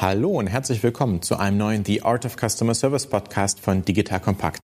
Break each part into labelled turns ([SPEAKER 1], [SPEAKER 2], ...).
[SPEAKER 1] Hallo und herzlich willkommen zu einem neuen The Art of Customer Service Podcast von Digital Compact.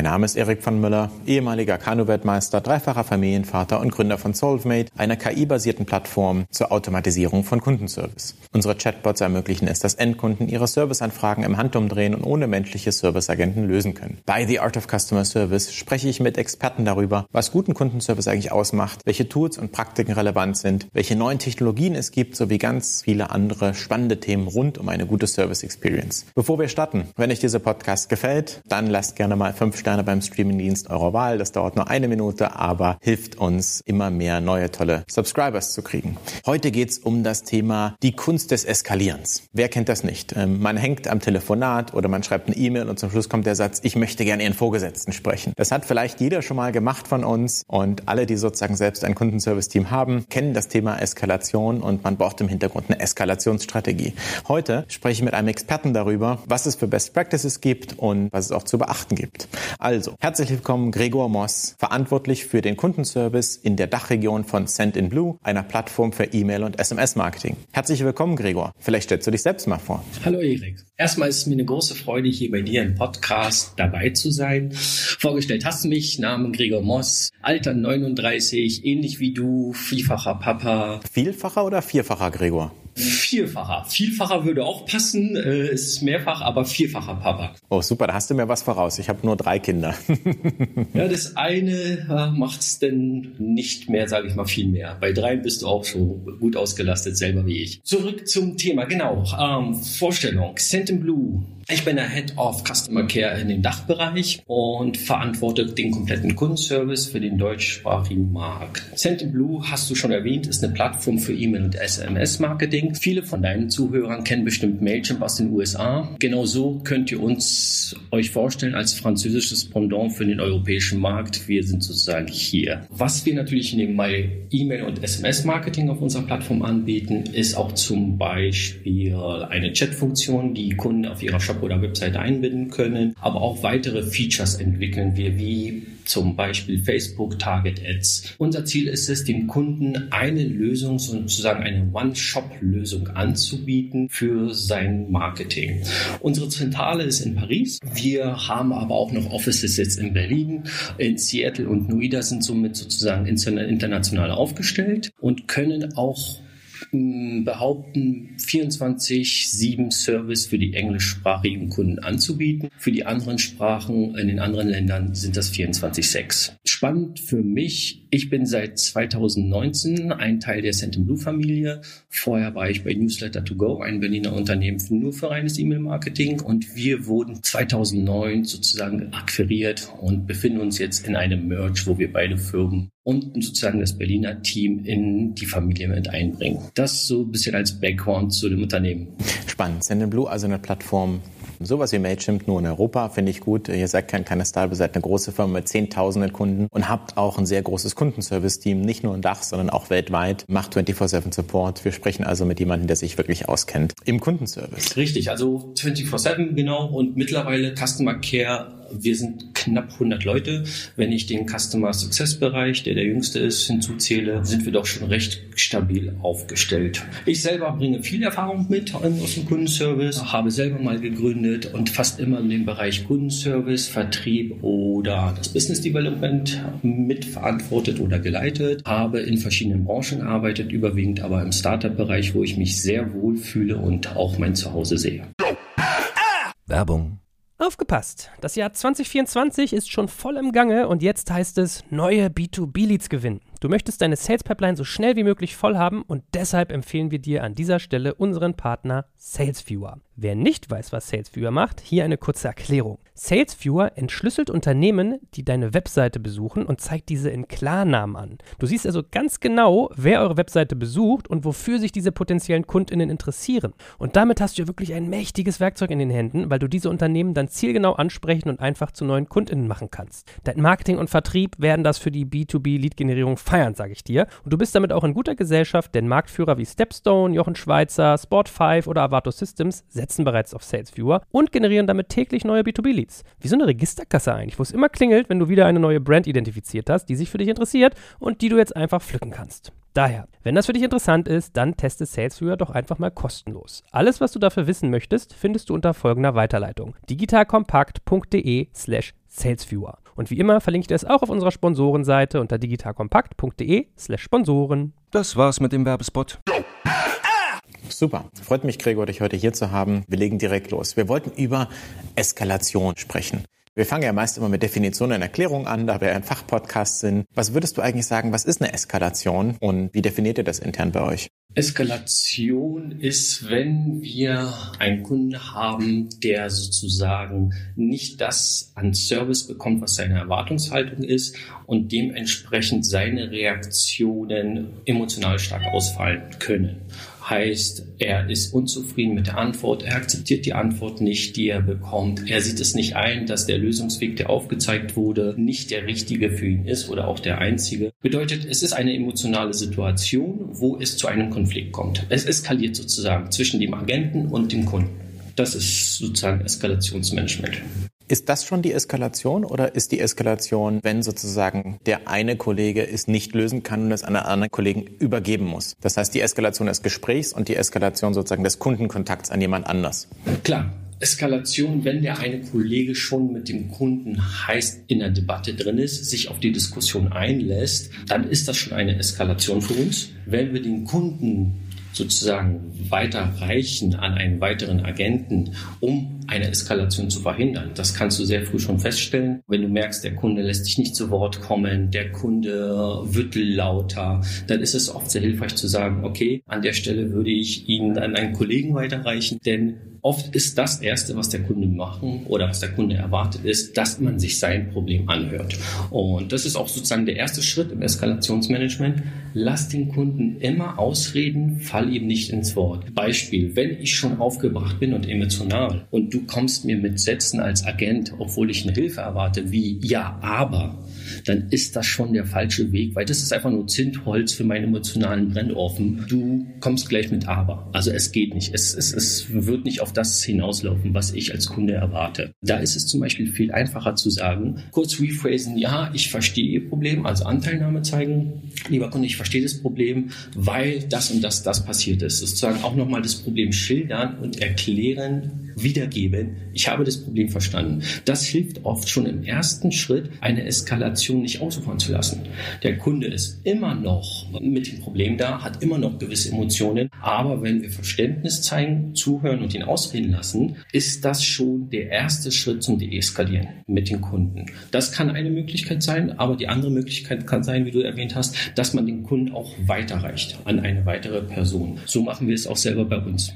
[SPEAKER 1] Mein Name ist Erik von Müller, ehemaliger Kanu-Weltmeister, dreifacher Familienvater und Gründer von Solvemate, einer KI-basierten Plattform zur Automatisierung von Kundenservice. Unsere Chatbots ermöglichen es, dass Endkunden ihre Serviceanfragen im Handumdrehen und ohne menschliche Serviceagenten lösen können. Bei The Art of Customer Service spreche ich mit Experten darüber, was guten Kundenservice eigentlich ausmacht, welche Tools und Praktiken relevant sind, welche neuen Technologien es gibt, sowie ganz viele andere spannende Themen rund um eine gute Service Experience. Bevor wir starten, wenn euch dieser Podcast gefällt, dann lasst gerne mal fünf Sterne beim Streamingdienst eurer Wahl. Das dauert nur eine Minute, aber hilft uns, immer mehr neue tolle Subscribers zu kriegen. Heute geht's um das Thema die Kunst des Eskalierens. Wer kennt das nicht? Ähm, man hängt am Telefonat oder man schreibt eine E-Mail und zum Schluss kommt der Satz, ich möchte gerne Ihren Vorgesetzten sprechen. Das hat vielleicht jeder schon mal gemacht von uns und alle, die sozusagen selbst ein Kundenservice-Team haben, kennen das Thema Eskalation und man braucht im Hintergrund eine Eskalationsstrategie. Heute spreche ich mit einem Experten darüber, was es für Best Practices gibt und was es auch zu beachten gibt. Also, herzlich willkommen Gregor Moss, verantwortlich für den Kundenservice in der Dachregion von Send in Blue, einer Plattform für E-Mail und SMS-Marketing. Herzlich willkommen, Gregor. Vielleicht stellst du dich selbst mal vor.
[SPEAKER 2] Hallo Erik. Erstmal ist es mir eine große Freude, hier bei dir im Podcast dabei zu sein. Vorgestellt hast du mich, Namen Gregor Moss, Alter 39, ähnlich wie du, vielfacher Papa.
[SPEAKER 1] Vielfacher oder vierfacher Gregor?
[SPEAKER 2] Vierfacher. Vielfacher würde auch passen. Äh, es ist mehrfach, aber vierfacher Papa.
[SPEAKER 1] Oh, super. Da hast du mir was voraus. Ich habe nur drei Kinder.
[SPEAKER 2] ja, das eine äh, macht's denn nicht mehr, sage ich mal, viel mehr. Bei dreien bist du auch so gut ausgelastet, selber wie ich. Zurück zum Thema. Genau. Ähm, Vorstellung. Sent in Blue ich bin der Head of Customer Care in dem Dachbereich und verantworte den kompletten Kundenservice für den deutschsprachigen Markt. Blue, hast du schon erwähnt, ist eine Plattform für E-Mail und SMS-Marketing. Viele von deinen Zuhörern kennen bestimmt Mailchimp aus den USA. Genau so könnt ihr uns euch vorstellen als französisches Pendant für den europäischen Markt. Wir sind sozusagen hier. Was wir natürlich nebenbei E-Mail und SMS-Marketing auf unserer Plattform anbieten, ist auch zum Beispiel eine Chat-Funktion, die Kunden auf ihrer Shop oder Website einbinden können. Aber auch weitere Features entwickeln wir, wie zum Beispiel Facebook Target Ads. Unser Ziel ist es, dem Kunden eine Lösung, sozusagen eine One-Shop-Lösung anzubieten für sein Marketing. Unsere Zentrale ist in Paris. Wir haben aber auch noch Offices jetzt in Berlin, in Seattle und Noida sind somit sozusagen international aufgestellt und können auch behaupten, 24-7 Service für die englischsprachigen Kunden anzubieten. Für die anderen Sprachen in den anderen Ländern sind das 24-6. Spannend für mich, ich bin seit 2019 ein Teil der Send Blue Familie. Vorher war ich bei Newsletter to Go, ein Berliner Unternehmen nur für reines E-Mail-Marketing und wir wurden 2009 sozusagen akquiriert und befinden uns jetzt in einem Merge, wo wir beide Firmen und sozusagen das Berliner Team in die Familie mit einbringen. Das so ein bisschen als Background zu dem Unternehmen.
[SPEAKER 1] Spannend. Sendinblue, also eine Plattform, sowas wie Mailchimp nur in Europa, finde ich gut. Ihr seid kein kleiner Startup, ihr seid eine große Firma mit zehntausenden Kunden und habt auch ein sehr großes Kundenservice-Team, nicht nur in Dach, sondern auch weltweit. Macht 24-7 Support. Wir sprechen also mit jemandem, der sich wirklich auskennt im Kundenservice.
[SPEAKER 2] Richtig, also 24-7 genau und mittlerweile Customer Care wir sind knapp 100 Leute. Wenn ich den Customer Success Bereich, der der jüngste ist, hinzuzähle, sind wir doch schon recht stabil aufgestellt. Ich selber bringe viel Erfahrung mit aus dem Kundenservice, habe selber mal gegründet und fast immer in dem Bereich Kundenservice, Vertrieb oder das Business Development mitverantwortet oder geleitet, habe in verschiedenen Branchen gearbeitet, überwiegend aber im Startup-Bereich, wo ich mich sehr wohl fühle und auch mein Zuhause sehe.
[SPEAKER 3] Werbung Aufgepasst! Das Jahr 2024 ist schon voll im Gange und jetzt heißt es neue B2B-Leads gewinnen. Du möchtest deine Sales Pipeline so schnell wie möglich voll haben und deshalb empfehlen wir dir an dieser Stelle unseren Partner SalesViewer. Wer nicht weiß, was SalesViewer macht, hier eine kurze Erklärung. SalesViewer entschlüsselt Unternehmen, die deine Webseite besuchen und zeigt diese in Klarnamen an. Du siehst also ganz genau, wer eure Webseite besucht und wofür sich diese potenziellen Kundinnen interessieren. Und damit hast du ja wirklich ein mächtiges Werkzeug in den Händen, weil du diese Unternehmen dann zielgenau ansprechen und einfach zu neuen Kundinnen machen kannst. Dein Marketing und Vertrieb werden das für die B2B-Lead-Generierung feiern, sage ich dir. Und du bist damit auch in guter Gesellschaft, denn Marktführer wie Stepstone, Jochen Schweizer, Sport5 oder Avato Systems setzen vernetzen bereits auf SalesViewer und generieren damit täglich neue B2B-Leads. Wie so eine Registerkasse eigentlich, wo es immer klingelt, wenn du wieder eine neue Brand identifiziert hast, die sich für dich interessiert und die du jetzt einfach pflücken kannst. Daher, wenn das für dich interessant ist, dann teste SalesViewer doch einfach mal kostenlos. Alles, was du dafür wissen möchtest, findest du unter folgender Weiterleitung: digitalkompakt.de slash salesviewer. Und wie immer verlinke ich dir es auch auf unserer Sponsorenseite unter digitalkompakt.de slash Sponsoren.
[SPEAKER 4] Das war's mit dem Werbespot.
[SPEAKER 1] Super. Freut mich, Gregor, dich heute hier zu haben. Wir legen direkt los. Wir wollten über Eskalation sprechen. Wir fangen ja meist immer mit Definitionen und Erklärungen an, da wir ein Fachpodcast sind. Was würdest du eigentlich sagen, was ist eine Eskalation und wie definiert ihr das intern bei euch?
[SPEAKER 2] Eskalation ist, wenn wir einen Kunden haben, der sozusagen nicht das an Service bekommt, was seine Erwartungshaltung ist und dementsprechend seine Reaktionen emotional stark ausfallen können heißt, er ist unzufrieden mit der Antwort, er akzeptiert die Antwort nicht, die er bekommt. Er sieht es nicht ein, dass der Lösungsweg, der aufgezeigt wurde, nicht der richtige für ihn ist oder auch der einzige. Bedeutet, es ist eine emotionale Situation, wo es zu einem Konflikt kommt. Es eskaliert sozusagen zwischen dem Agenten und dem Kunden. Das ist sozusagen Eskalationsmanagement.
[SPEAKER 1] Ist das schon die Eskalation oder ist die Eskalation, wenn sozusagen der eine Kollege es nicht lösen kann und es an einen anderen Kollegen übergeben muss? Das heißt, die Eskalation des Gesprächs und die Eskalation sozusagen des Kundenkontakts an jemand anders.
[SPEAKER 2] Klar. Eskalation, wenn der eine Kollege schon mit dem Kunden heißt in der Debatte drin ist, sich auf die Diskussion einlässt, dann ist das schon eine Eskalation für uns. Wenn wir den Kunden sozusagen weiterreichen an einen weiteren Agenten, um eine Eskalation zu verhindern. Das kannst du sehr früh schon feststellen. Wenn du merkst, der Kunde lässt dich nicht zu Wort kommen, der Kunde wird lauter, dann ist es oft sehr hilfreich zu sagen, okay, an der Stelle würde ich ihn an einen Kollegen weiterreichen, denn Oft ist das Erste, was der Kunde machen oder was der Kunde erwartet, ist, dass man sich sein Problem anhört. Und das ist auch sozusagen der erste Schritt im Eskalationsmanagement. Lass den Kunden immer ausreden, fall ihm nicht ins Wort. Beispiel, wenn ich schon aufgebracht bin und emotional und du kommst mir mit Sätzen als Agent, obwohl ich eine Hilfe erwarte, wie ja, aber, dann ist das schon der falsche Weg, weil das ist einfach nur Zündholz für meinen emotionalen Brennofen. Du kommst gleich mit aber. Also es geht nicht. Es, es, es wird nicht auf das hinauslaufen, was ich als Kunde erwarte. Da ist es zum Beispiel viel einfacher zu sagen, kurz rephrasen, ja, ich verstehe Ihr Problem, also Anteilnahme zeigen. Lieber Kunde, ich verstehe das Problem, weil das und das, das passiert ist. Sozusagen auch nochmal das Problem schildern und erklären, wiedergeben, ich habe das Problem verstanden. Das hilft oft schon im ersten Schritt, eine Eskalation nicht ausufern zu lassen. Der Kunde ist immer noch mit dem Problem da, hat immer noch gewisse Emotionen, aber wenn wir Verständnis zeigen, zuhören und ihn ausreden lassen, ist das schon der erste Schritt zum Deeskalieren mit den Kunden. Das kann eine Möglichkeit sein, aber die andere Möglichkeit kann sein, wie du erwähnt hast, dass man den Kunden auch weiterreicht an eine weitere Person. So machen wir es auch selber bei uns.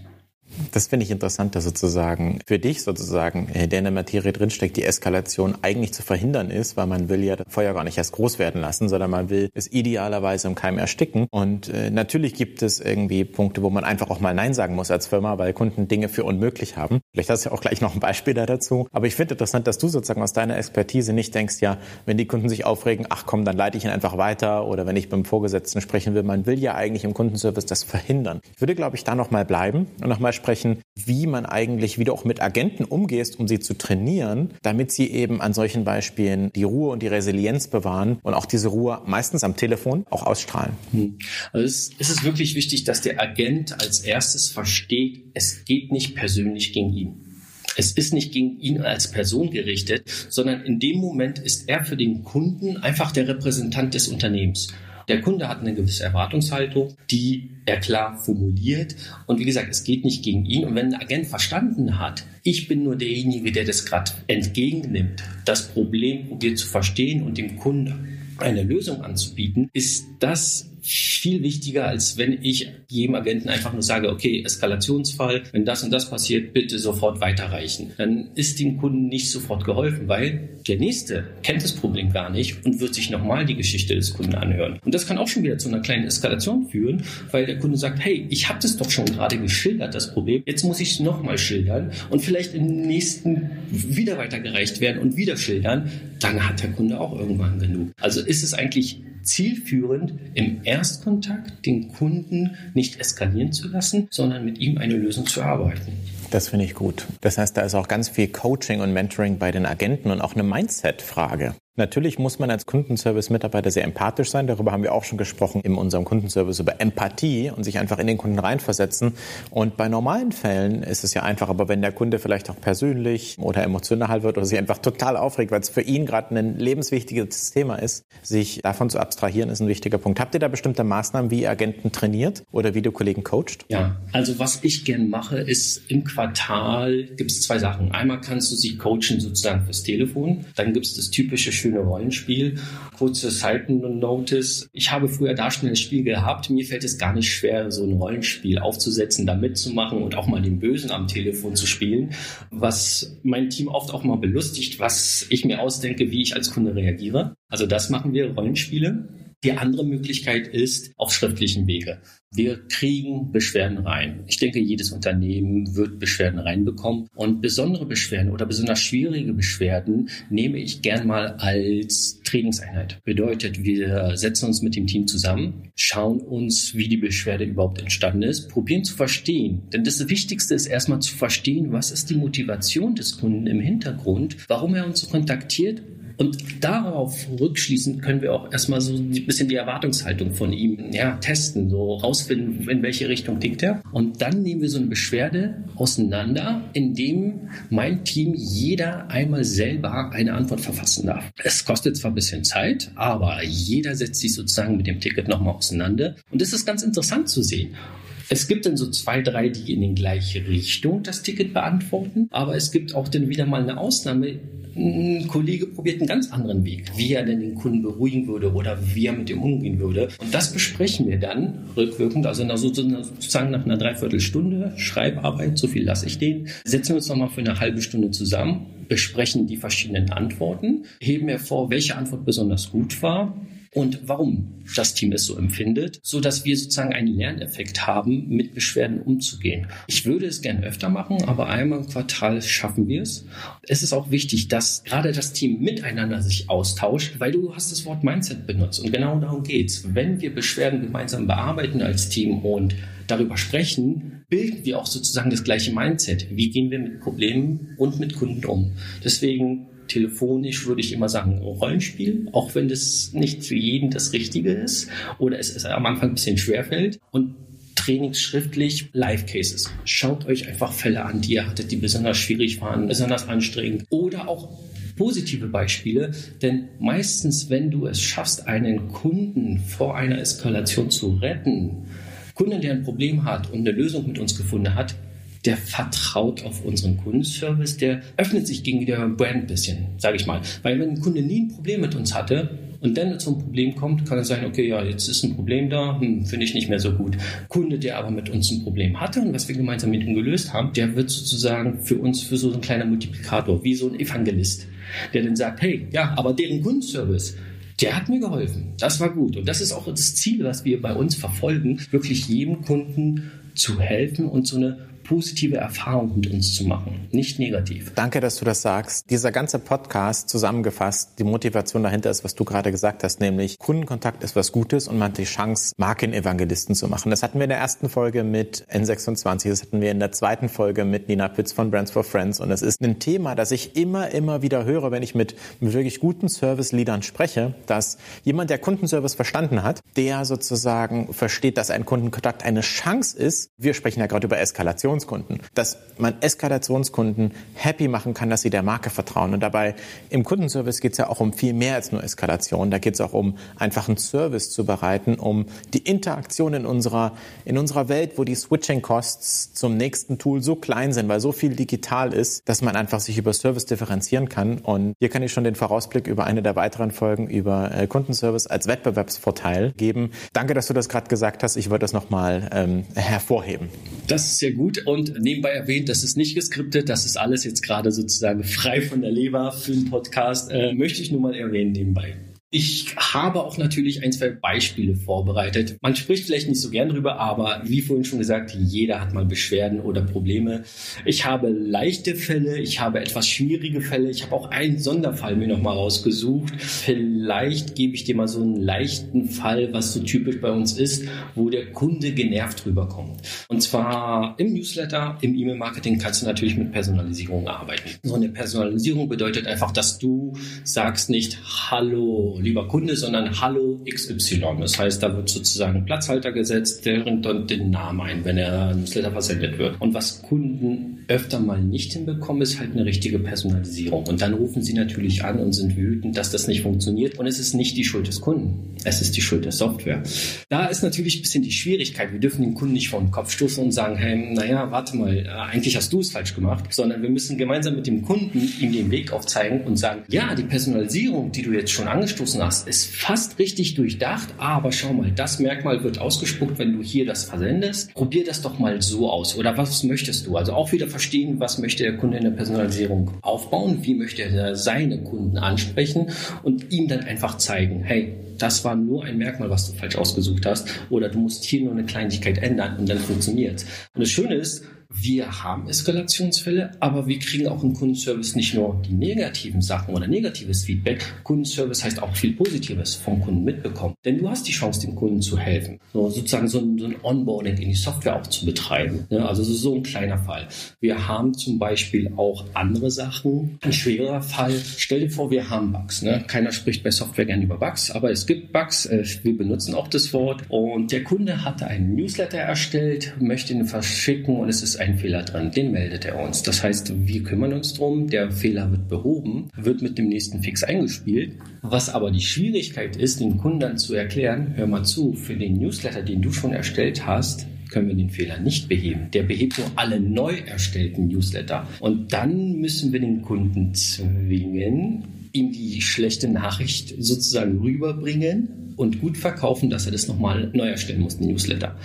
[SPEAKER 1] Das finde ich interessant, dass sozusagen für dich sozusagen, äh, der in der Materie drinsteckt, die Eskalation eigentlich zu verhindern ist, weil man will ja das Feuer gar nicht erst groß werden lassen, sondern man will es idealerweise im Keim ersticken. Und äh, natürlich gibt es irgendwie Punkte, wo man einfach auch mal Nein sagen muss als Firma, weil Kunden Dinge für unmöglich haben. Vielleicht hast du ja auch gleich noch ein Beispiel da dazu. Aber ich finde interessant, dass du sozusagen aus deiner Expertise nicht denkst, ja, wenn die Kunden sich aufregen, ach komm, dann leite ich ihn einfach weiter oder wenn ich beim Vorgesetzten sprechen will, man will ja eigentlich im Kundenservice das verhindern. Ich würde, glaube ich, da noch mal bleiben und noch mal sprechen, wie man eigentlich wieder auch mit Agenten umgehst, um sie zu trainieren, damit sie eben an solchen Beispielen die Ruhe und die Resilienz bewahren und auch diese Ruhe meistens am Telefon auch ausstrahlen. Hm.
[SPEAKER 2] Also es, ist wirklich wichtig, dass der Agent als erstes versteht, es geht nicht persönlich gegen ihn. Es ist nicht gegen ihn als Person gerichtet, sondern in dem Moment ist er für den Kunden einfach der Repräsentant des Unternehmens. Der Kunde hat eine gewisse Erwartungshaltung, die er klar formuliert. Und wie gesagt, es geht nicht gegen ihn. Und wenn ein Agent verstanden hat, ich bin nur derjenige, der das gerade entgegennimmt, das Problem probiert zu verstehen und dem Kunden eine Lösung anzubieten, ist das viel wichtiger, als wenn ich jedem Agenten einfach nur sage, okay, Eskalationsfall, wenn das und das passiert, bitte sofort weiterreichen. Dann ist dem Kunden nicht sofort geholfen, weil der Nächste kennt das Problem gar nicht und wird sich nochmal die Geschichte des Kunden anhören. Und das kann auch schon wieder zu einer kleinen Eskalation führen, weil der Kunde sagt, hey, ich habe das doch schon gerade geschildert, das Problem, jetzt muss ich es nochmal schildern und vielleicht im nächsten wieder weitergereicht werden und wieder schildern, dann hat der Kunde auch irgendwann genug. Also ist es eigentlich zielführend, im Erstkontakt den Kunden nicht eskalieren zu lassen, sondern mit ihm eine Lösung zu erarbeiten.
[SPEAKER 1] Das finde ich gut. Das heißt, da ist auch ganz viel Coaching und Mentoring bei den Agenten und auch eine Mindset-Frage. Natürlich muss man als Kundenservice-Mitarbeiter sehr empathisch sein. Darüber haben wir auch schon gesprochen in unserem Kundenservice über Empathie und sich einfach in den Kunden reinversetzen. Und bei normalen Fällen ist es ja einfach, aber wenn der Kunde vielleicht auch persönlich oder emotional wird oder sich einfach total aufregt, weil es für ihn gerade ein lebenswichtiges Thema ist, sich davon zu abstrahieren, ist ein wichtiger Punkt. Habt ihr da bestimmte Maßnahmen, wie ihr Agenten trainiert oder wie du Kollegen coacht?
[SPEAKER 2] Ja, also was ich gern mache, ist im Quartal gibt es zwei Sachen. Einmal kannst du sie coachen sozusagen fürs Telefon. Dann gibt es das typische schöne Rollenspiel. Kurze Seiten-Notice. Ich habe früher da schon ein Spiel gehabt. Mir fällt es gar nicht schwer, so ein Rollenspiel aufzusetzen, da mitzumachen und auch mal den Bösen am Telefon zu spielen. Was mein Team oft auch mal belustigt, was ich mir ausdenke, wie ich als Kunde reagiere. Also das machen wir, Rollenspiele. Die andere Möglichkeit ist auf schriftlichen Wege. Wir kriegen Beschwerden rein. Ich denke, jedes Unternehmen wird Beschwerden reinbekommen. Und besondere Beschwerden oder besonders schwierige Beschwerden nehme ich gern mal als Trainingseinheit. Bedeutet, wir setzen uns mit dem Team zusammen, schauen uns, wie die Beschwerde überhaupt entstanden ist, probieren zu verstehen. Denn das Wichtigste ist erstmal zu verstehen, was ist die Motivation des Kunden im Hintergrund, warum er uns kontaktiert und darauf rückschließend können wir auch erstmal so ein bisschen die Erwartungshaltung von ihm ja, testen, so rausfinden, in welche Richtung tickt er. Und dann nehmen wir so eine Beschwerde auseinander, indem mein Team jeder einmal selber eine Antwort verfassen darf. Es kostet zwar ein bisschen Zeit, aber jeder setzt sich sozusagen mit dem Ticket nochmal auseinander. Und das ist ganz interessant zu sehen. Es gibt dann so zwei, drei, die in die gleiche Richtung das Ticket beantworten, aber es gibt auch dann wieder mal eine Ausnahme, ein Kollege probiert einen ganz anderen Weg, wie er denn den Kunden beruhigen würde oder wie er mit dem umgehen würde. Und das besprechen wir dann rückwirkend, also sozusagen nach einer Dreiviertelstunde Schreibarbeit, so viel lasse ich den, setzen wir uns nochmal für eine halbe Stunde zusammen, besprechen die verschiedenen Antworten, heben hervor, welche Antwort besonders gut war, und warum das Team es so empfindet, so dass wir sozusagen einen Lerneffekt haben, mit Beschwerden umzugehen. Ich würde es gerne öfter machen, aber einmal im Quartal schaffen wir es. Es ist auch wichtig, dass gerade das Team miteinander sich austauscht, weil du hast das Wort Mindset benutzt und genau darum geht's. Wenn wir Beschwerden gemeinsam bearbeiten als Team und darüber sprechen, bilden wir auch sozusagen das gleiche Mindset. Wie gehen wir mit Problemen und mit Kunden um? Deswegen telefonisch würde ich immer sagen Rollenspiel, auch wenn das nicht für jeden das Richtige ist oder es ist am Anfang ein bisschen schwerfällt. Und trainingsschriftlich Live-Cases. Schaut euch einfach Fälle an, die ihr hattet, die besonders schwierig waren, besonders anstrengend oder auch positive Beispiele, denn meistens, wenn du es schaffst, einen Kunden vor einer Eskalation zu retten, Kunden, der ein Problem hat und eine Lösung mit uns gefunden hat, der vertraut auf unseren Kundenservice, der öffnet sich gegenüber dem Brand ein bisschen, sage ich mal. Weil wenn ein Kunde nie ein Problem mit uns hatte und dann zu einem Problem kommt, kann er sagen, okay, ja, jetzt ist ein Problem da, hm, finde ich nicht mehr so gut. Kunde, der aber mit uns ein Problem hatte und was wir gemeinsam mit ihm gelöst haben, der wird sozusagen für uns für so ein kleiner Multiplikator, wie so ein Evangelist, der dann sagt, hey, ja, aber deren Kundenservice, der hat mir geholfen. Das war gut. Und das ist auch das Ziel, was wir bei uns verfolgen, wirklich jedem Kunden zu helfen und so eine positive Erfahrung mit uns zu machen, nicht negativ.
[SPEAKER 1] Danke, dass du das sagst. Dieser ganze Podcast zusammengefasst, die Motivation dahinter ist, was du gerade gesagt hast, nämlich Kundenkontakt ist was Gutes und man hat die Chance, Markenevangelisten zu machen. Das hatten wir in der ersten Folge mit N26, das hatten wir in der zweiten Folge mit Nina Pitz von Brands for Friends und es ist ein Thema, das ich immer, immer wieder höre, wenn ich mit, wirklich guten Service-Leadern spreche, dass jemand, der Kundenservice verstanden hat, der sozusagen versteht, dass ein Kundenkontakt eine Chance ist. Wir sprechen ja gerade über Eskalation Eskalationskunden, dass man Eskalationskunden happy machen kann, dass sie der Marke vertrauen. Und dabei im Kundenservice geht es ja auch um viel mehr als nur Eskalation. Da geht es auch um einfach einen Service zu bereiten, um die Interaktion in unserer, in unserer Welt, wo die Switching Costs zum nächsten Tool so klein sind, weil so viel digital ist, dass man einfach sich über Service differenzieren kann. Und hier kann ich schon den Vorausblick über eine der weiteren Folgen über äh, Kundenservice als Wettbewerbsvorteil geben. Danke, dass du das gerade gesagt hast. Ich wollte das nochmal ähm, hervorheben.
[SPEAKER 2] Das ist sehr gut. Und nebenbei erwähnt, das ist nicht geskriptet, das ist alles jetzt gerade sozusagen frei von der Leber für den Podcast, äh, möchte ich nur mal erwähnen nebenbei. Ich habe auch natürlich ein, zwei Beispiele vorbereitet. Man spricht vielleicht nicht so gern drüber, aber wie vorhin schon gesagt, jeder hat mal Beschwerden oder Probleme. Ich habe leichte Fälle, ich habe etwas schwierige Fälle, ich habe auch einen Sonderfall mir nochmal rausgesucht. Vielleicht gebe ich dir mal so einen leichten Fall, was so typisch bei uns ist, wo der Kunde genervt rüberkommt. Und zwar im Newsletter, im E-Mail-Marketing kannst du natürlich mit Personalisierung arbeiten. So eine Personalisierung bedeutet einfach, dass du sagst nicht Hallo, lieber Kunde, sondern Hallo XY. Das heißt, da wird sozusagen ein Platzhalter gesetzt, der dann den Namen ein, wenn er Newsletter versendet wird. Und was Kunden öfter mal nicht hinbekommen, ist halt eine richtige Personalisierung. Und dann rufen sie natürlich an und sind wütend, dass das nicht funktioniert. Und es ist nicht die Schuld des Kunden. Es ist die Schuld der Software. Da ist natürlich ein bisschen die Schwierigkeit. Wir dürfen den Kunden nicht vor den Kopf stoßen und sagen, hey, naja, warte mal, äh, eigentlich hast du es falsch gemacht, sondern wir müssen gemeinsam mit dem Kunden ihm den Weg aufzeigen und sagen, ja, die Personalisierung, die du jetzt schon angestoßen hast, ist fast richtig durchdacht, aber schau mal, das Merkmal wird ausgespuckt, wenn du hier das versendest. Probier das doch mal so aus. Oder was möchtest du? Also auch wieder verstehen, was möchte der Kunde in der Personalisierung aufbauen, wie möchte er seine Kunden ansprechen und ihm dann einfach zeigen, hey, das war nur ein Merkmal, was du falsch ausgesucht hast, oder du musst hier nur eine Kleinigkeit ändern und dann funktioniert. Und das Schöne ist, wir haben Eskalationsfälle, aber wir kriegen auch im Kundenservice nicht nur die negativen Sachen oder negatives Feedback. Kundenservice heißt auch viel Positives vom Kunden mitbekommen. Denn du hast die Chance, dem Kunden zu helfen. So, sozusagen so ein, so ein Onboarding in die Software auch zu betreiben. Ja, also so ein kleiner Fall. Wir haben zum Beispiel auch andere Sachen. Ein schwerer Fall. Stell dir vor, wir haben Bugs. Ne? Keiner spricht bei Software gerne über Bugs, aber es gibt Bugs. Äh, wir benutzen auch das Wort. Und der Kunde hatte einen Newsletter erstellt, möchte ihn verschicken und es ist ein Fehler drin, den meldet er uns. Das heißt, wir kümmern uns drum, der Fehler wird behoben, wird mit dem nächsten Fix eingespielt. Was aber die Schwierigkeit ist, den Kunden dann zu erklären, hör mal zu, für den Newsletter, den du schon erstellt hast, können wir den Fehler nicht beheben. Der behebt nur alle neu erstellten Newsletter. Und dann müssen wir den Kunden zwingen, ihm die schlechte Nachricht sozusagen rüberbringen und gut verkaufen, dass er das nochmal neu erstellen muss, den Newsletter.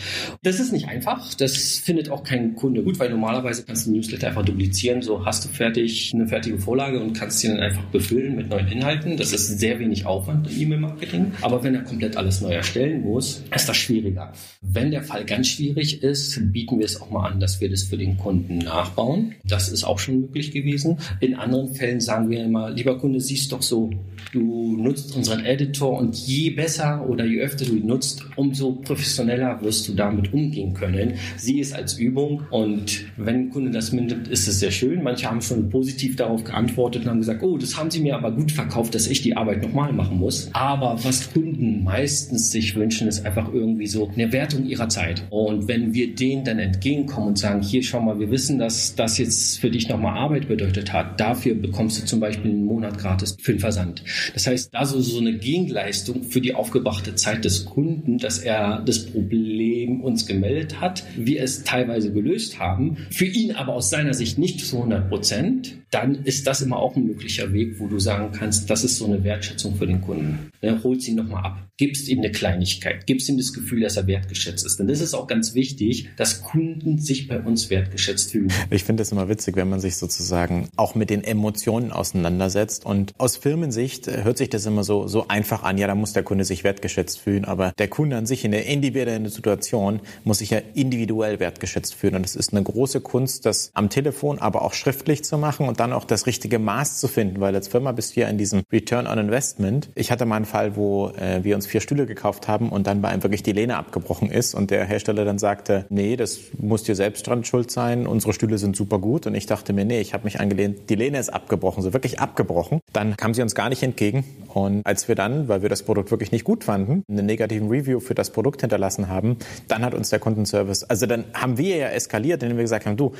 [SPEAKER 2] Das ist nicht einfach. Das findet auch kein Kunde gut, weil normalerweise kannst du den Newsletter einfach duplizieren. So hast du fertig eine fertige Vorlage und kannst ihn dann einfach befüllen mit neuen Inhalten. Das ist sehr wenig Aufwand im E-Mail-Marketing. Aber wenn er komplett alles neu erstellen muss, ist das schwieriger. Wenn der Fall ganz schwierig ist, bieten wir es auch mal an, dass wir das für den Kunden nachbauen. Das ist auch schon möglich gewesen. In anderen Fällen sagen wir immer, lieber Kunde, siehst doch so, du nutzt unseren Editor und je besser besser oder je öfter du ihn nutzt, umso professioneller wirst du damit umgehen können. Sieh es als Übung und wenn ein Kunde das mindert, ist es sehr schön. Manche haben schon positiv darauf geantwortet und haben gesagt, oh, das haben sie mir aber gut verkauft, dass ich die Arbeit nochmal machen muss. Aber was Kunden meistens sich wünschen, ist einfach irgendwie so eine Wertung ihrer Zeit. Und wenn wir denen dann entgegenkommen und sagen, hier schau mal, wir wissen, dass das jetzt für dich nochmal Arbeit bedeutet hat, dafür bekommst du zum Beispiel einen Monat gratis für den Versand. Das heißt, da so, so eine Gegenleistung für die Aufgabe aufgebrachte Zeit des Kunden, dass er das Problem uns gemeldet hat, wir es teilweise gelöst haben, für ihn aber aus seiner Sicht nicht zu 100 Prozent, dann ist das immer auch ein möglicher Weg, wo du sagen kannst, das ist so eine Wertschätzung für den Kunden. Ne, holst ihn nochmal ab, gibst ihm eine Kleinigkeit, gibst ihm das Gefühl, dass er wertgeschätzt ist. Denn das ist auch ganz wichtig, dass Kunden sich bei uns wertgeschätzt fühlen.
[SPEAKER 1] Ich finde es immer witzig, wenn man sich sozusagen auch mit den Emotionen auseinandersetzt. Und aus Firmensicht hört sich das immer so, so einfach an. Ja, da muss der Kunde sich wertgeschätzt fühlen. Aber der Kunde an sich in der individuellen Situation muss sich ja individuell wertgeschätzt fühlen. Und es ist eine große Kunst, das am Telefon, aber auch schriftlich zu machen und dann auch das richtige Maß zu finden, weil als Firma bist du ja in diesem Return on Investment. Ich hatte mal einen Fall, wo äh, wir uns vier Stühle gekauft haben und dann bei einem wirklich die Lehne abgebrochen ist und der Hersteller dann sagte, nee, das muss dir selbst dran schuld sein, unsere Stühle sind super gut und ich dachte mir, nee, ich habe mich angelehnt, die Lehne ist abgebrochen, so wirklich abgebrochen. Dann kam sie uns gar nicht entgegen und als wir dann, weil wir das Produkt wirklich nicht gut fanden, einen negativen Review für das Produkt hinterlassen haben, dann hat uns der Kundenservice, also dann haben wir ja eskaliert, indem wir gesagt haben, du,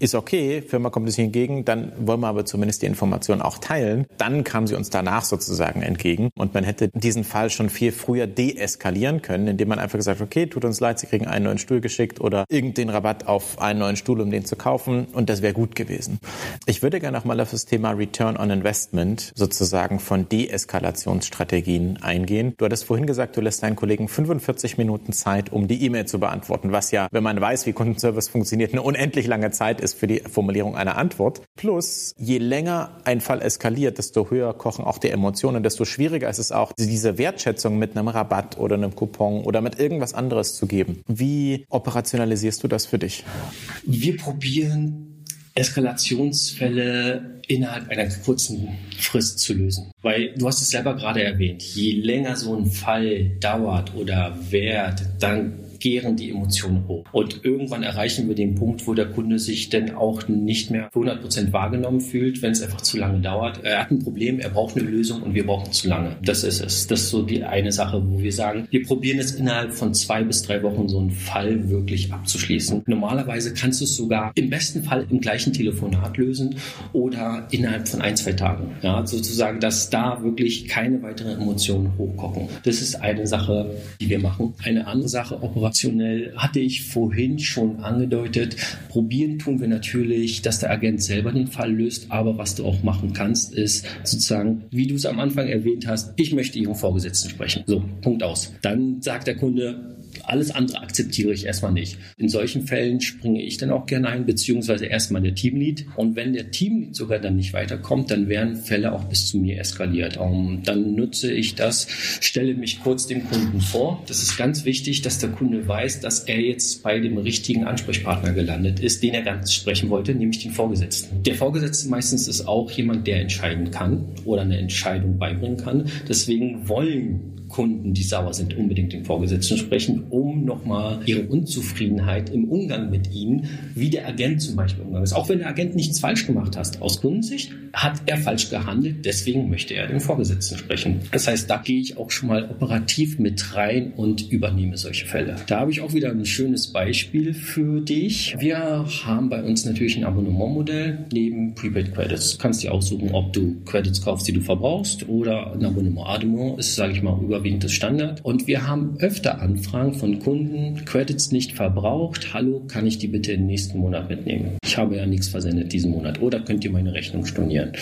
[SPEAKER 1] ist okay, Firma kommt hier entgegen, dann wollen wir aber zumindest die Information auch teilen. Dann kam sie uns danach sozusagen entgegen und man hätte diesen Fall schon viel früher deeskalieren können, indem man einfach gesagt, okay, tut uns leid, Sie kriegen einen neuen Stuhl geschickt oder irgendeinen Rabatt auf einen neuen Stuhl, um den zu kaufen und das wäre gut gewesen. Ich würde gerne noch mal auf das Thema Return on Investment sozusagen von Deeskalationsstrategien eingehen. Du hattest vorhin gesagt, du lässt deinen Kollegen 45 Minuten Zeit, um die E-Mail zu beantworten, was ja, wenn man weiß, wie Kundenservice funktioniert, eine unendlich lange Zeit ist für die Formulierung einer Antwort. Plus, Je länger ein Fall eskaliert, desto höher kochen auch die Emotionen, desto schwieriger ist es auch, diese Wertschätzung mit einem Rabatt oder einem Coupon oder mit irgendwas anderes zu geben. Wie operationalisierst du das für dich?
[SPEAKER 2] Wir probieren Eskalationsfälle innerhalb einer kurzen Frist zu lösen. Weil du hast es selber gerade erwähnt, je länger so ein Fall dauert oder währt, dann gären die Emotionen hoch. Und irgendwann erreichen wir den Punkt, wo der Kunde sich dann auch nicht mehr für 100 Prozent wahrgenommen fühlt, wenn es einfach zu lange dauert. Er hat ein Problem, er braucht eine Lösung und wir brauchen zu lange. Das ist es. Das ist so die eine Sache, wo wir sagen, wir probieren es innerhalb von zwei bis drei Wochen so einen Fall wirklich abzuschließen. Normalerweise kannst du es sogar im besten Fall im gleichen Telefonat lösen oder innerhalb von ein, zwei Tagen. Ja, sozusagen, dass da wirklich keine weiteren Emotionen hochkochen. Das ist eine Sache, die wir machen. Eine andere Sache, Operation operationell hatte ich vorhin schon angedeutet. Probieren tun wir natürlich, dass der Agent selber den Fall löst, aber was du auch machen kannst, ist sozusagen, wie du es am Anfang erwähnt hast, ich möchte Ihren Vorgesetzten sprechen. So, Punkt aus. Dann sagt der Kunde, alles andere akzeptiere ich erstmal nicht. In solchen Fällen springe ich dann auch gerne ein, beziehungsweise erstmal der Teamlead. Und wenn der Teamlead sogar dann nicht weiterkommt, dann werden Fälle auch bis zu mir eskaliert. Um, dann nutze ich das, stelle mich kurz dem Kunden vor. Das ist ganz wichtig, dass der Kunde weiß, dass er jetzt bei dem richtigen Ansprechpartner gelandet ist, den er ganz sprechen wollte, nämlich den Vorgesetzten. Der Vorgesetzte meistens ist auch jemand, der entscheiden kann oder eine Entscheidung beibringen kann. Deswegen wollen Kunden, die sauer sind, unbedingt den Vorgesetzten sprechen, um nochmal ihre Unzufriedenheit im Umgang mit ihnen, wie der Agent zum Beispiel umgegangen ist. Auch wenn der Agent nichts falsch gemacht hat, aus Kundensicht, hat er falsch gehandelt, deswegen möchte er den Vorgesetzten sprechen. Das heißt, da gehe ich auch schon mal operativ mit rein und übernehme solche Fälle. Da habe ich auch wieder ein schönes Beispiel für dich. Wir haben bei uns natürlich ein Abonnementmodell neben Prepaid Credits. Du kannst dir aussuchen, ob du Credits kaufst, die du verbrauchst oder ein Abonnement. Abonnement ist, sage ich mal, über überwiegend das Standard. Und wir haben öfter Anfragen von Kunden, Credits nicht verbraucht. Hallo, kann ich die bitte im nächsten Monat mitnehmen? Ich habe ja nichts versendet diesen Monat. Oder könnt ihr meine Rechnung stornieren?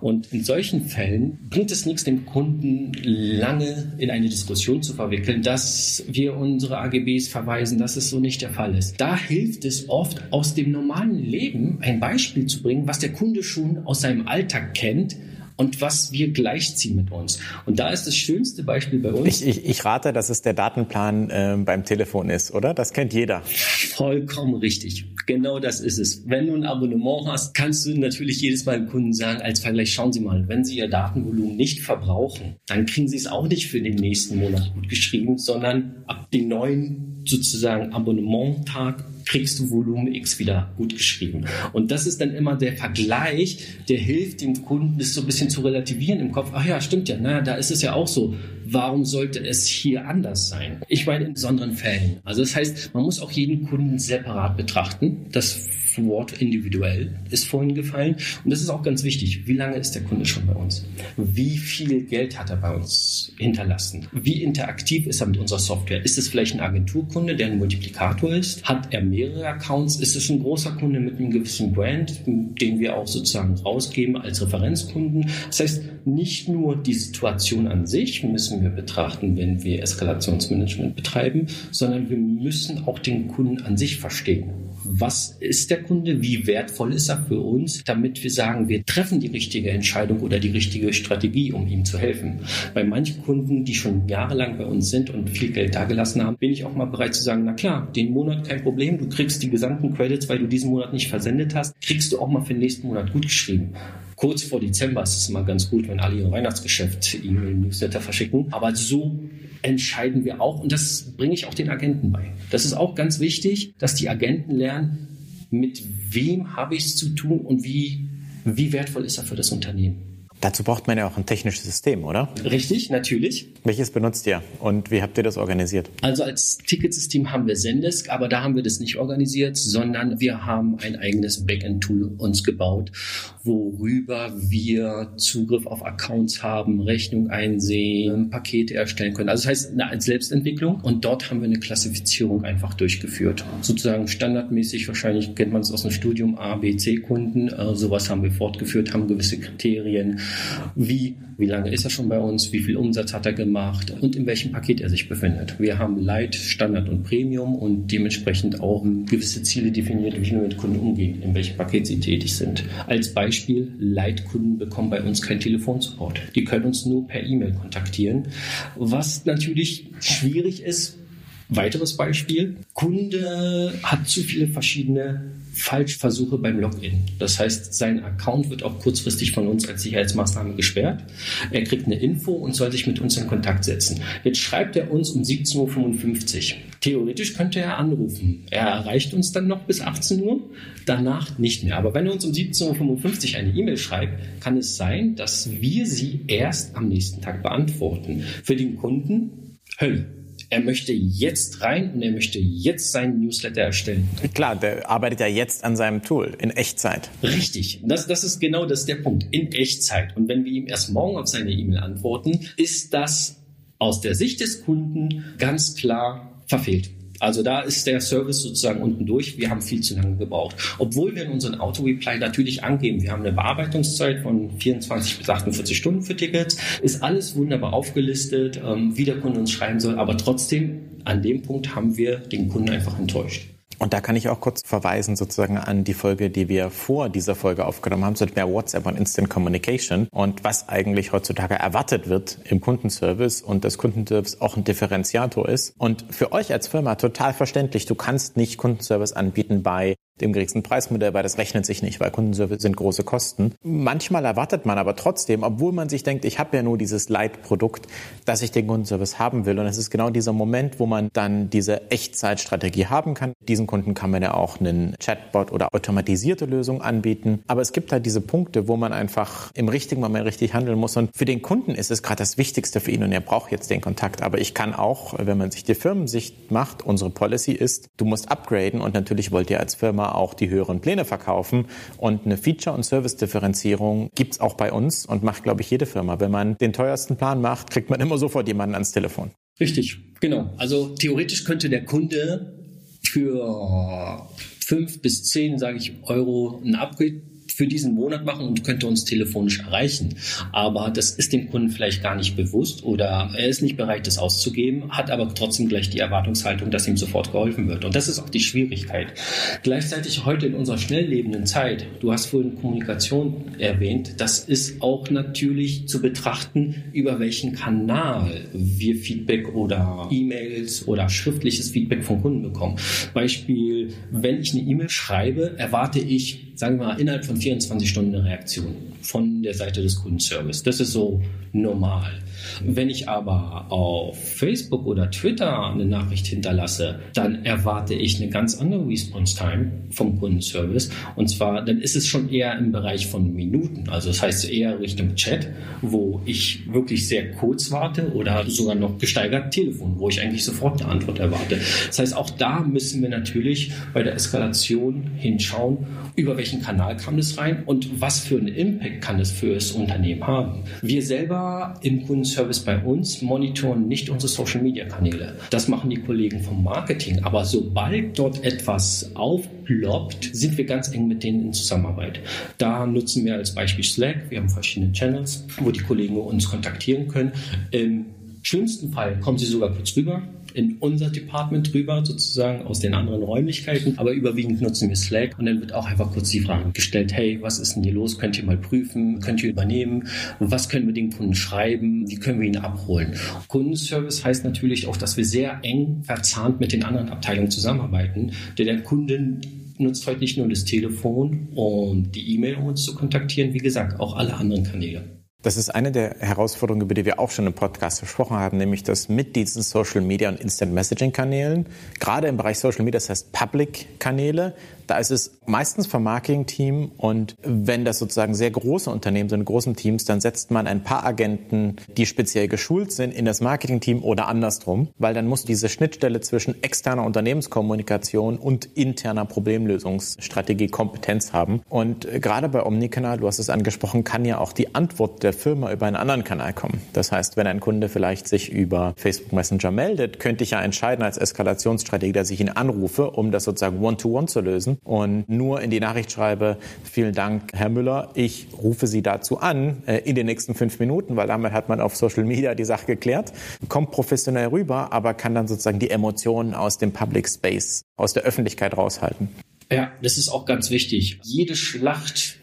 [SPEAKER 2] Und in solchen Fällen bringt es nichts, den Kunden lange in eine Diskussion zu verwickeln, dass wir unsere AGBs verweisen, dass es so nicht der Fall ist. Da hilft es oft, aus dem normalen Leben ein Beispiel zu bringen, was der Kunde schon aus seinem Alltag kennt, und was wir gleichziehen mit uns. Und da ist das schönste Beispiel bei uns.
[SPEAKER 1] Ich, ich, ich rate, dass es der Datenplan äh, beim Telefon ist, oder? Das kennt jeder.
[SPEAKER 2] Vollkommen richtig. Genau das ist es. Wenn du ein Abonnement hast, kannst du natürlich jedes Mal dem Kunden sagen, als Vergleich, schauen Sie mal, wenn Sie Ihr Datenvolumen nicht verbrauchen, dann kriegen Sie es auch nicht für den nächsten Monat gut geschrieben, sondern ab dem neuen sozusagen Abonnementtag kriegst du Volumen X wieder gut geschrieben. Und das ist dann immer der Vergleich, der hilft dem Kunden, das so ein bisschen zu relativieren im Kopf. Ach ja, stimmt ja, naja, da ist es ja auch so. Warum sollte es hier anders sein? Ich meine in besonderen Fällen. Also das heißt, man muss auch jeden Kunden separat betrachten. Das Wort individuell ist vorhin gefallen. Und das ist auch ganz wichtig. Wie lange ist der Kunde schon bei uns? Wie viel Geld hat er bei uns hinterlassen? Wie interaktiv ist er mit unserer Software? Ist es vielleicht ein Agenturkunde, der ein Multiplikator ist? Hat er mehrere Accounts? Ist es ein großer Kunde mit einem gewissen Brand, den wir auch sozusagen rausgeben als Referenzkunden? Das heißt, nicht nur die Situation an sich müssen wir betrachten, wenn wir Eskalationsmanagement betreiben, sondern wir müssen auch den Kunden an sich verstehen. Was ist der Kunde? Wie wertvoll ist er für uns, damit wir sagen, wir treffen die richtige Entscheidung oder die richtige Strategie, um ihm zu helfen? Bei manchen Kunden, die schon jahrelang bei uns sind und viel Geld dagelassen haben, bin ich auch mal bereit zu sagen, na klar, den Monat kein Problem, du kriegst die gesamten Credits, weil du diesen Monat nicht versendet hast, kriegst du auch mal für den nächsten Monat gut geschrieben. Kurz vor Dezember ist es immer ganz gut, wenn alle ihr Weihnachtsgeschäft E-Mail-Newsletter verschicken. Aber so entscheiden wir auch und das bringe ich auch den Agenten bei. Das ist auch ganz wichtig, dass die Agenten lernen, mit wem habe ich es zu tun und wie, wie wertvoll ist er für das Unternehmen.
[SPEAKER 1] Dazu braucht man ja auch ein technisches System, oder?
[SPEAKER 2] Richtig, natürlich.
[SPEAKER 1] Welches benutzt ihr und wie habt ihr das organisiert?
[SPEAKER 2] Also als Ticketsystem haben wir Zendesk, aber da haben wir das nicht organisiert, sondern wir haben ein eigenes Backend-Tool uns gebaut, worüber wir Zugriff auf Accounts haben, Rechnung einsehen, Pakete erstellen können. Also das heißt eine Selbstentwicklung und dort haben wir eine Klassifizierung einfach durchgeführt. Sozusagen standardmäßig, wahrscheinlich kennt man es aus dem Studium A, B, C Kunden, äh, sowas haben wir fortgeführt, haben gewisse Kriterien wie, wie lange ist er schon bei uns, wie viel Umsatz hat er gemacht und in welchem Paket er sich befindet. Wir haben Light, Standard und Premium und dementsprechend auch gewisse Ziele definiert, wie wir mit Kunden umgehen, in welchem Paket sie tätig sind. Als Beispiel, Light-Kunden bekommen bei uns keinen Telefonsupport. Die können uns nur per E-Mail kontaktieren, was natürlich schwierig ist, Weiteres Beispiel. Kunde hat zu viele verschiedene Falschversuche beim Login. Das heißt, sein Account wird auch kurzfristig von uns als Sicherheitsmaßnahme gesperrt. Er kriegt eine Info und soll sich mit uns in Kontakt setzen. Jetzt schreibt er uns um 17.55 Uhr. Theoretisch könnte er anrufen. Er erreicht uns dann noch bis 18 Uhr, danach nicht mehr. Aber wenn er uns um 17.55 Uhr eine E-Mail schreibt, kann es sein, dass wir sie erst am nächsten Tag beantworten. Für den Kunden Hölle er möchte jetzt rein und er möchte jetzt seinen Newsletter erstellen.
[SPEAKER 1] Klar, der arbeitet ja jetzt an seinem Tool in Echtzeit.
[SPEAKER 2] Richtig, das, das ist genau das der Punkt, in Echtzeit. Und wenn wir ihm erst morgen auf seine E-Mail antworten, ist das aus der Sicht des Kunden ganz klar verfehlt. Also da ist der Service sozusagen unten durch. Wir haben viel zu lange gebraucht. Obwohl wir in unseren Auto-Reply natürlich angeben, wir haben eine Bearbeitungszeit von 24 bis 48 Stunden für Tickets, ist alles wunderbar aufgelistet, ähm, wie der Kunde uns schreiben soll, aber trotzdem an dem Punkt haben wir den Kunden einfach enttäuscht.
[SPEAKER 1] Und da kann ich auch kurz verweisen sozusagen an die Folge, die wir vor dieser Folge aufgenommen haben, zu mehr WhatsApp und Instant Communication. Und was eigentlich heutzutage erwartet wird im Kundenservice und das Kundenservice auch ein Differenziator ist. Und für euch als Firma total verständlich, du kannst nicht Kundenservice anbieten bei dem geringsten Preismodell, weil das rechnet sich nicht, weil Kundenservice sind große Kosten. Manchmal erwartet man aber trotzdem, obwohl man sich denkt, ich habe ja nur dieses Leitprodukt, dass ich den Kundenservice haben will. Und es ist genau dieser Moment, wo man dann diese Echtzeitstrategie haben kann. Diesen Kunden kann man ja auch einen Chatbot oder automatisierte Lösung anbieten. Aber es gibt halt diese Punkte, wo man einfach im richtigen Moment richtig handeln muss. Und für den Kunden ist es gerade das Wichtigste für ihn und er braucht jetzt den Kontakt. Aber ich kann auch, wenn man sich die Firmensicht macht, unsere Policy ist, du musst upgraden und natürlich wollt ihr als Firma Firma auch die höheren Pläne verkaufen. Und eine Feature- und Service-Differenzierung gibt es auch bei uns und macht, glaube ich, jede Firma. Wenn man den teuersten Plan macht, kriegt man immer sofort jemanden ans Telefon.
[SPEAKER 2] Richtig, genau. Also theoretisch könnte der Kunde für fünf bis zehn, sage ich, Euro ein Upgrade für diesen Monat machen und könnte uns telefonisch erreichen. Aber das ist dem Kunden vielleicht gar nicht bewusst oder er ist nicht bereit, das auszugeben, hat aber trotzdem gleich die Erwartungshaltung, dass ihm sofort geholfen wird. Und das ist auch die Schwierigkeit. Gleichzeitig heute in unserer schnell lebenden Zeit, du hast vorhin Kommunikation erwähnt, das ist auch natürlich zu betrachten, über welchen Kanal wir Feedback oder E-Mails oder schriftliches Feedback von Kunden bekommen. Beispiel, wenn ich eine E-Mail schreibe, erwarte ich, sagen wir mal, innerhalb von 24 Stunden eine Reaktion von der Seite des Kundenservice. Das ist so normal. Wenn ich aber auf Facebook oder Twitter eine Nachricht hinterlasse, dann erwarte ich eine ganz andere Response Time vom Kundenservice. Und zwar, dann ist es schon eher im Bereich von Minuten. Also das heißt eher Richtung Chat, wo ich wirklich sehr kurz warte oder sogar noch gesteigert Telefon, wo ich eigentlich sofort eine Antwort erwarte. Das heißt, auch da müssen wir natürlich bei der Eskalation hinschauen, über welchen Kanal kam es rein und was für einen Impact kann es für das Unternehmen haben. Wir selber im Kundenservice bei uns monitoren nicht unsere Social-Media-Kanäle. Das machen die Kollegen vom Marketing. Aber sobald dort etwas aufploppt, sind wir ganz eng mit denen in Zusammenarbeit. Da nutzen wir als Beispiel Slack. Wir haben verschiedene Channels, wo die Kollegen uns kontaktieren können. Im schlimmsten Fall kommen sie sogar kurz rüber, in unser Department drüber, sozusagen aus den anderen Räumlichkeiten. Aber überwiegend nutzen wir Slack und dann wird auch einfach kurz die Frage gestellt, hey, was ist denn hier los? Könnt ihr mal prüfen? Könnt ihr übernehmen? Was können wir den Kunden schreiben? Wie können wir ihn abholen? Kundenservice heißt natürlich auch, dass wir sehr eng verzahnt mit den anderen Abteilungen zusammenarbeiten, denn der Kunden nutzt heute nicht nur das Telefon und die E-Mail, um uns zu kontaktieren, wie gesagt, auch alle anderen Kanäle.
[SPEAKER 1] Das ist eine der Herausforderungen, über die wir auch schon im Podcast gesprochen haben, nämlich dass mit diesen Social Media und Instant Messaging Kanälen, gerade im Bereich Social Media, das heißt Public Kanäle, da ist es meistens vom Marketing-Team und wenn das sozusagen sehr große Unternehmen sind, großen Teams, dann setzt man ein paar Agenten, die speziell geschult sind, in das Marketing-Team oder andersrum, weil dann muss diese Schnittstelle zwischen externer Unternehmenskommunikation und interner Problemlösungsstrategie Kompetenz haben. Und gerade bei Omnicanal, du hast es angesprochen, kann ja auch die Antwort der Firma über einen anderen Kanal kommen. Das heißt, wenn ein Kunde vielleicht sich über Facebook Messenger meldet, könnte ich ja entscheiden als Eskalationsstrategie, dass ich ihn anrufe, um das sozusagen One-to-One -one zu lösen und nur in die Nachricht schreibe, vielen Dank, Herr Müller, ich rufe Sie dazu an äh, in den nächsten fünf Minuten, weil damit hat man auf Social Media die Sache geklärt, kommt professionell rüber, aber kann dann sozusagen die Emotionen aus dem Public Space, aus der Öffentlichkeit raushalten.
[SPEAKER 2] Ja, das ist auch ganz wichtig. Jede Schlacht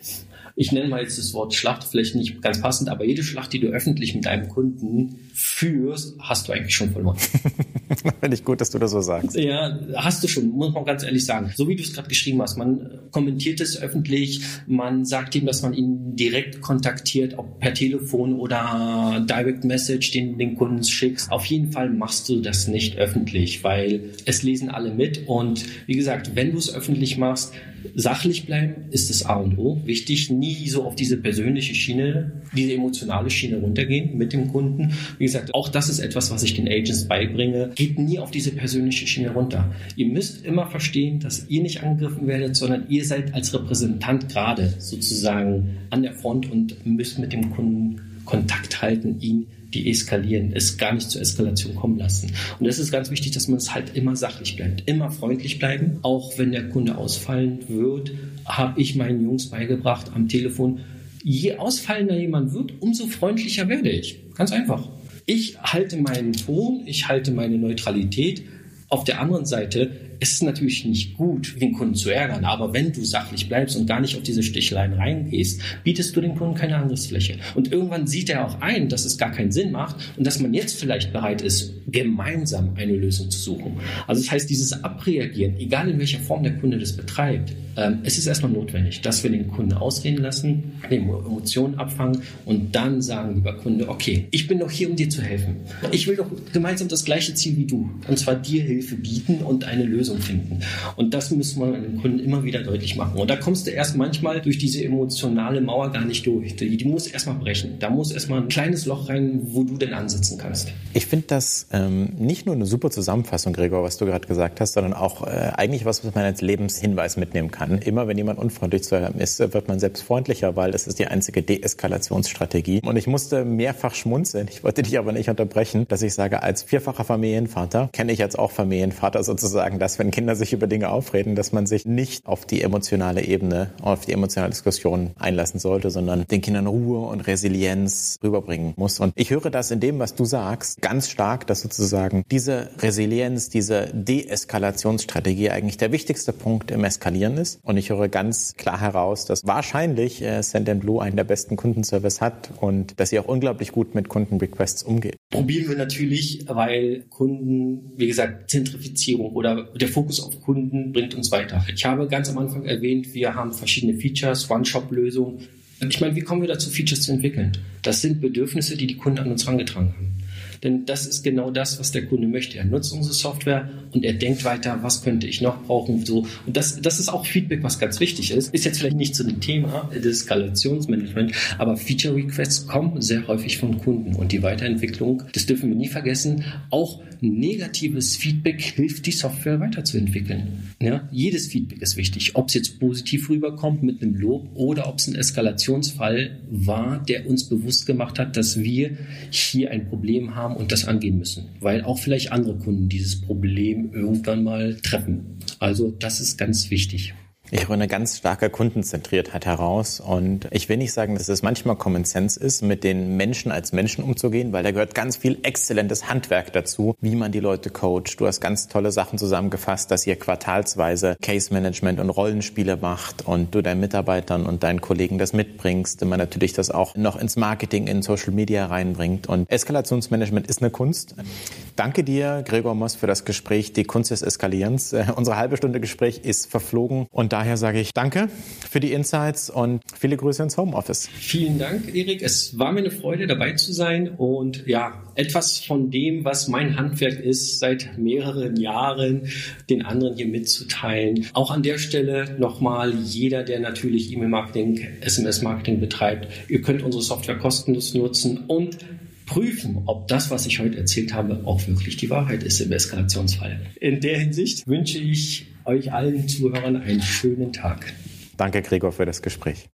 [SPEAKER 2] ich nenne mal jetzt das Wort Schlacht, vielleicht nicht ganz passend, aber jede Schlacht, die du öffentlich mit deinem Kunden führst, hast du eigentlich schon verloren.
[SPEAKER 1] Finde ich gut, dass du das so sagst.
[SPEAKER 2] Ja, hast du schon, muss man ganz ehrlich sagen. So wie du es gerade geschrieben hast, man kommentiert es öffentlich, man sagt ihm, dass man ihn direkt kontaktiert, ob per Telefon oder Direct Message, den den Kunden schickst. Auf jeden Fall machst du das nicht öffentlich, weil es lesen alle mit und wie gesagt, wenn du es öffentlich machst, sachlich bleiben ist das A und O. Wichtig, nie so auf diese persönliche Schiene, diese emotionale Schiene runtergehen mit dem Kunden. Wie gesagt, auch das ist etwas, was ich den Agents beibringe. Geht nie auf diese persönliche Schiene runter. Ihr müsst immer verstehen, dass ihr nicht angegriffen werdet, sondern ihr seid als Repräsentant gerade sozusagen an der Front und müsst mit dem Kunden Kontakt halten, ihn deeskalieren, es gar nicht zur Eskalation kommen lassen. Und es ist ganz wichtig, dass man es halt immer sachlich bleibt, immer freundlich bleiben. Auch wenn der Kunde ausfallen wird, habe ich meinen Jungs beigebracht am Telefon, je ausfallender jemand wird, umso freundlicher werde ich. Ganz einfach. Ich halte meinen Ton, ich halte meine Neutralität. Auf der anderen Seite es ist natürlich nicht gut, den Kunden zu ärgern, aber wenn du sachlich bleibst und gar nicht auf diese Sticheleien reingehst, bietest du dem Kunden keine Angriffsfläche. Und irgendwann sieht er auch ein, dass es gar keinen Sinn macht und dass man jetzt vielleicht bereit ist, gemeinsam eine Lösung zu suchen. Also das heißt, dieses Abreagieren, egal in welcher Form der Kunde das betreibt, ähm, es ist erstmal notwendig, dass wir den Kunden ausreden lassen, die Emotionen abfangen und dann sagen, lieber Kunde, okay, ich bin doch hier, um dir zu helfen. Ich will doch gemeinsam das gleiche Ziel wie du, und zwar dir Hilfe bieten und eine Lösung Lösung finden. Und das muss man den Kunden immer wieder deutlich machen. Und da kommst du erst manchmal durch diese emotionale Mauer gar nicht durch. Die, die muss erstmal brechen. Da muss erstmal ein kleines Loch rein, wo du denn ansetzen kannst.
[SPEAKER 1] Ich finde das ähm, nicht nur eine super Zusammenfassung, Gregor, was du gerade gesagt hast, sondern auch äh, eigentlich was, was man als Lebenshinweis mitnehmen kann. Immer wenn jemand unfreundlich zu einem ist, wird man selbst freundlicher, weil das ist die einzige Deeskalationsstrategie. Und ich musste mehrfach schmunzeln. Ich wollte dich aber nicht unterbrechen, dass ich sage, als vierfacher Familienvater kenne ich jetzt auch Familienvater sozusagen, dass wenn Kinder sich über Dinge aufreden, dass man sich nicht auf die emotionale Ebene, auf die emotionale Diskussion einlassen sollte, sondern den Kindern Ruhe und Resilienz rüberbringen muss. Und ich höre das in dem, was du sagst, ganz stark, dass sozusagen diese Resilienz, diese Deeskalationsstrategie eigentlich der wichtigste Punkt im Eskalieren ist. Und ich höre ganz klar heraus, dass wahrscheinlich äh, Send Blue einen der besten Kundenservice hat und dass sie auch unglaublich gut mit Kundenrequests umgeht.
[SPEAKER 2] Probieren wir natürlich, weil Kunden, wie gesagt, Zentrifizierung oder der Fokus auf Kunden bringt uns weiter. Ich habe ganz am Anfang erwähnt, wir haben verschiedene Features, One-Shop-Lösungen. Ich meine, wie kommen wir dazu, Features zu entwickeln? Das sind Bedürfnisse, die die Kunden an uns herangetragen haben. Denn das ist genau das, was der Kunde möchte. Er nutzt unsere Software und er denkt weiter, was könnte ich noch brauchen, so. Und das, das ist auch Feedback, was ganz wichtig ist. Ist jetzt vielleicht nicht zu dem Thema des Skalationsmanagement, aber Feature Requests kommen sehr häufig von Kunden und die Weiterentwicklung, das dürfen wir nie vergessen. Auch negatives Feedback hilft, die Software weiterzuentwickeln. Ja, jedes Feedback ist wichtig. Ob es jetzt positiv rüberkommt mit einem Lob oder ob es ein Eskalationsfall war, der uns bewusst gemacht hat, dass wir hier ein Problem haben und das angehen müssen. Weil auch vielleicht andere Kunden dieses Problem irgendwann mal treffen. Also das ist ganz wichtig.
[SPEAKER 1] Ich höre eine ganz starke Kundenzentriertheit heraus und ich will nicht sagen, dass es manchmal Common Sense ist, mit den Menschen als Menschen umzugehen, weil da gehört ganz viel exzellentes Handwerk dazu, wie man die Leute coacht. Du hast ganz tolle Sachen zusammengefasst, dass ihr quartalsweise Case Management und Rollenspiele macht und du deinen Mitarbeitern und deinen Kollegen das mitbringst, man natürlich das auch noch ins Marketing, in Social Media reinbringt und Eskalationsmanagement ist eine Kunst. Danke dir, Gregor Moss, für das Gespräch, die Kunst des Eskalierens. Äh, unsere halbe Stunde Gespräch ist verflogen und daher sage ich Danke für die Insights und viele Grüße ins Homeoffice.
[SPEAKER 2] Vielen Dank, Erik. Es war mir eine Freude, dabei zu sein und ja, etwas von dem, was mein Handwerk ist, seit mehreren Jahren den anderen hier mitzuteilen. Auch an der Stelle nochmal jeder, der natürlich E-Mail-Marketing, SMS-Marketing betreibt, ihr könnt unsere Software kostenlos nutzen und prüfen, ob das, was ich heute erzählt habe, auch wirklich die Wahrheit ist im Eskalationsfall. In der Hinsicht wünsche ich euch allen Zuhörern einen schönen Tag.
[SPEAKER 1] Danke, Gregor, für das Gespräch.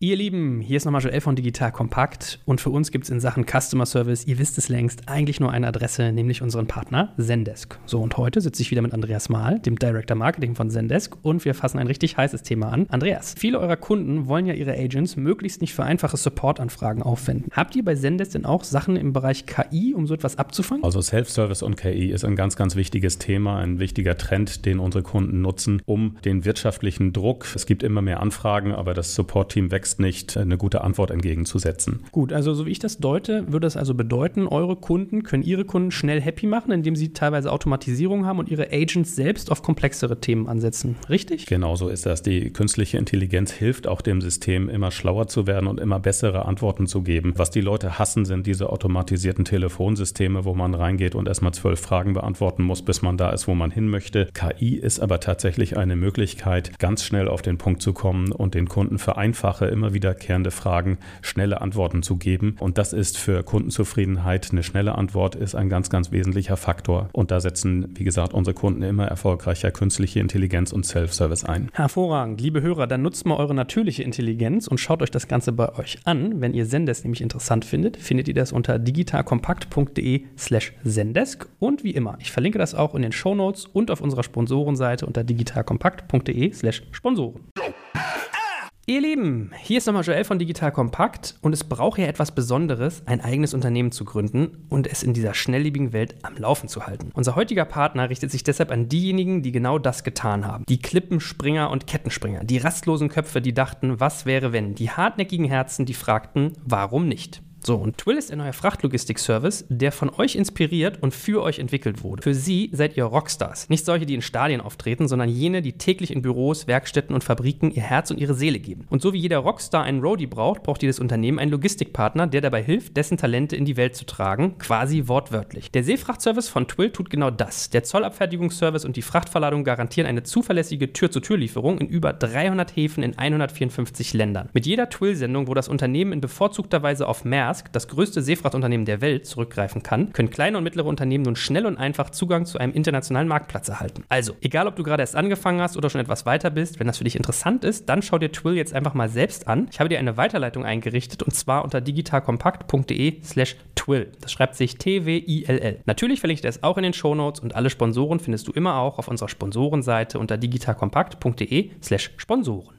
[SPEAKER 3] Ihr Lieben, hier ist nochmal Joel von Digital Kompakt und für uns gibt es in Sachen Customer Service, ihr wisst es längst, eigentlich nur eine Adresse, nämlich unseren Partner Zendesk. So und heute sitze ich wieder mit Andreas Mahl, dem Director Marketing von Zendesk und wir fassen ein richtig heißes Thema an. Andreas, viele eurer Kunden wollen ja ihre Agents möglichst nicht für einfache Support-Anfragen aufwenden. Habt ihr bei Zendesk denn auch Sachen im Bereich KI, um so etwas abzufangen?
[SPEAKER 4] Also Self-Service und KI ist ein ganz, ganz wichtiges Thema, ein wichtiger Trend, den unsere Kunden nutzen, um den wirtschaftlichen Druck, es gibt immer mehr Anfragen, aber das Support-Team wächst wächst nicht, eine gute Antwort entgegenzusetzen.
[SPEAKER 3] Gut, also so wie ich das deute, würde das also bedeuten, eure Kunden können ihre Kunden schnell happy machen, indem sie teilweise Automatisierung haben und ihre Agents selbst auf komplexere Themen ansetzen. Richtig?
[SPEAKER 4] Genau so ist das. Die künstliche Intelligenz hilft auch dem System, immer schlauer zu werden und immer bessere Antworten zu geben. Was die Leute hassen, sind diese automatisierten Telefonsysteme, wo man reingeht und erstmal zwölf Fragen beantworten muss, bis man da ist, wo man hin möchte. KI ist aber tatsächlich eine Möglichkeit, ganz schnell auf den Punkt zu kommen und den Kunden für einfache, immer wiederkehrende Fragen schnelle Antworten zu geben. Und das ist für Kundenzufriedenheit eine schnelle Antwort, ist ein ganz, ganz wesentlicher Faktor. Und da setzen, wie gesagt, unsere Kunden immer erfolgreicher künstliche Intelligenz und Self-Service ein.
[SPEAKER 3] Hervorragend. Liebe Hörer, dann nutzt mal eure natürliche Intelligenz und schaut euch das Ganze bei euch an. Wenn ihr Zendesk nämlich interessant findet, findet ihr das unter digitalkompakt.de slash Zendesk. Und wie immer, ich verlinke das auch in den Shownotes und auf unserer Sponsorenseite unter digitalkompakt.de slash Sponsoren. Ihr Lieben, hier ist nochmal Joel von Digital Kompakt und es braucht ja etwas Besonderes, ein eigenes Unternehmen zu gründen und es in dieser schnelllebigen Welt am Laufen zu halten. Unser heutiger Partner richtet sich deshalb an diejenigen, die genau das getan haben. Die Klippenspringer und Kettenspringer, die rastlosen Köpfe, die dachten, was wäre wenn, die hartnäckigen Herzen, die fragten, warum nicht. So, und Twill ist ein neuer Frachtlogistik-Service, der von euch inspiriert und für euch entwickelt wurde. Für sie seid ihr Rockstars. Nicht solche, die in Stadien auftreten, sondern jene, die täglich in Büros, Werkstätten und Fabriken ihr Herz und ihre Seele geben. Und so wie jeder Rockstar einen Roadie braucht, braucht jedes Unternehmen einen Logistikpartner, der dabei hilft, dessen Talente in die Welt zu tragen, quasi wortwörtlich. Der Seefrachtservice von Twill tut genau das. Der Zollabfertigungsservice und die Frachtverladung garantieren eine zuverlässige Tür-zu-Tür-Lieferung in über 300 Häfen in 154 Ländern. Mit jeder Twill-Sendung, wo das Unternehmen in bevorzugter Weise auf mehr Maersk, das größte Seefrachtunternehmen der Welt, zurückgreifen kann, können kleine und mittlere Unternehmen nun schnell und einfach Zugang zu einem internationalen Marktplatz erhalten. Also, egal ob du gerade erst angefangen hast oder schon etwas weiter bist, wenn das für dich interessant ist, dann schau dir Twill jetzt einfach mal selbst an. Ich habe dir eine Weiterleitung eingerichtet und zwar unter digitalkompakt.de slash Twill. Das schreibt sich T-W-I-L-L. Natürlich verlinke ich das auch in den Shownotes und alle Sponsoren findest du immer auch auf unserer Sponsorenseite unter digitalkompakt.de slash Sponsoren.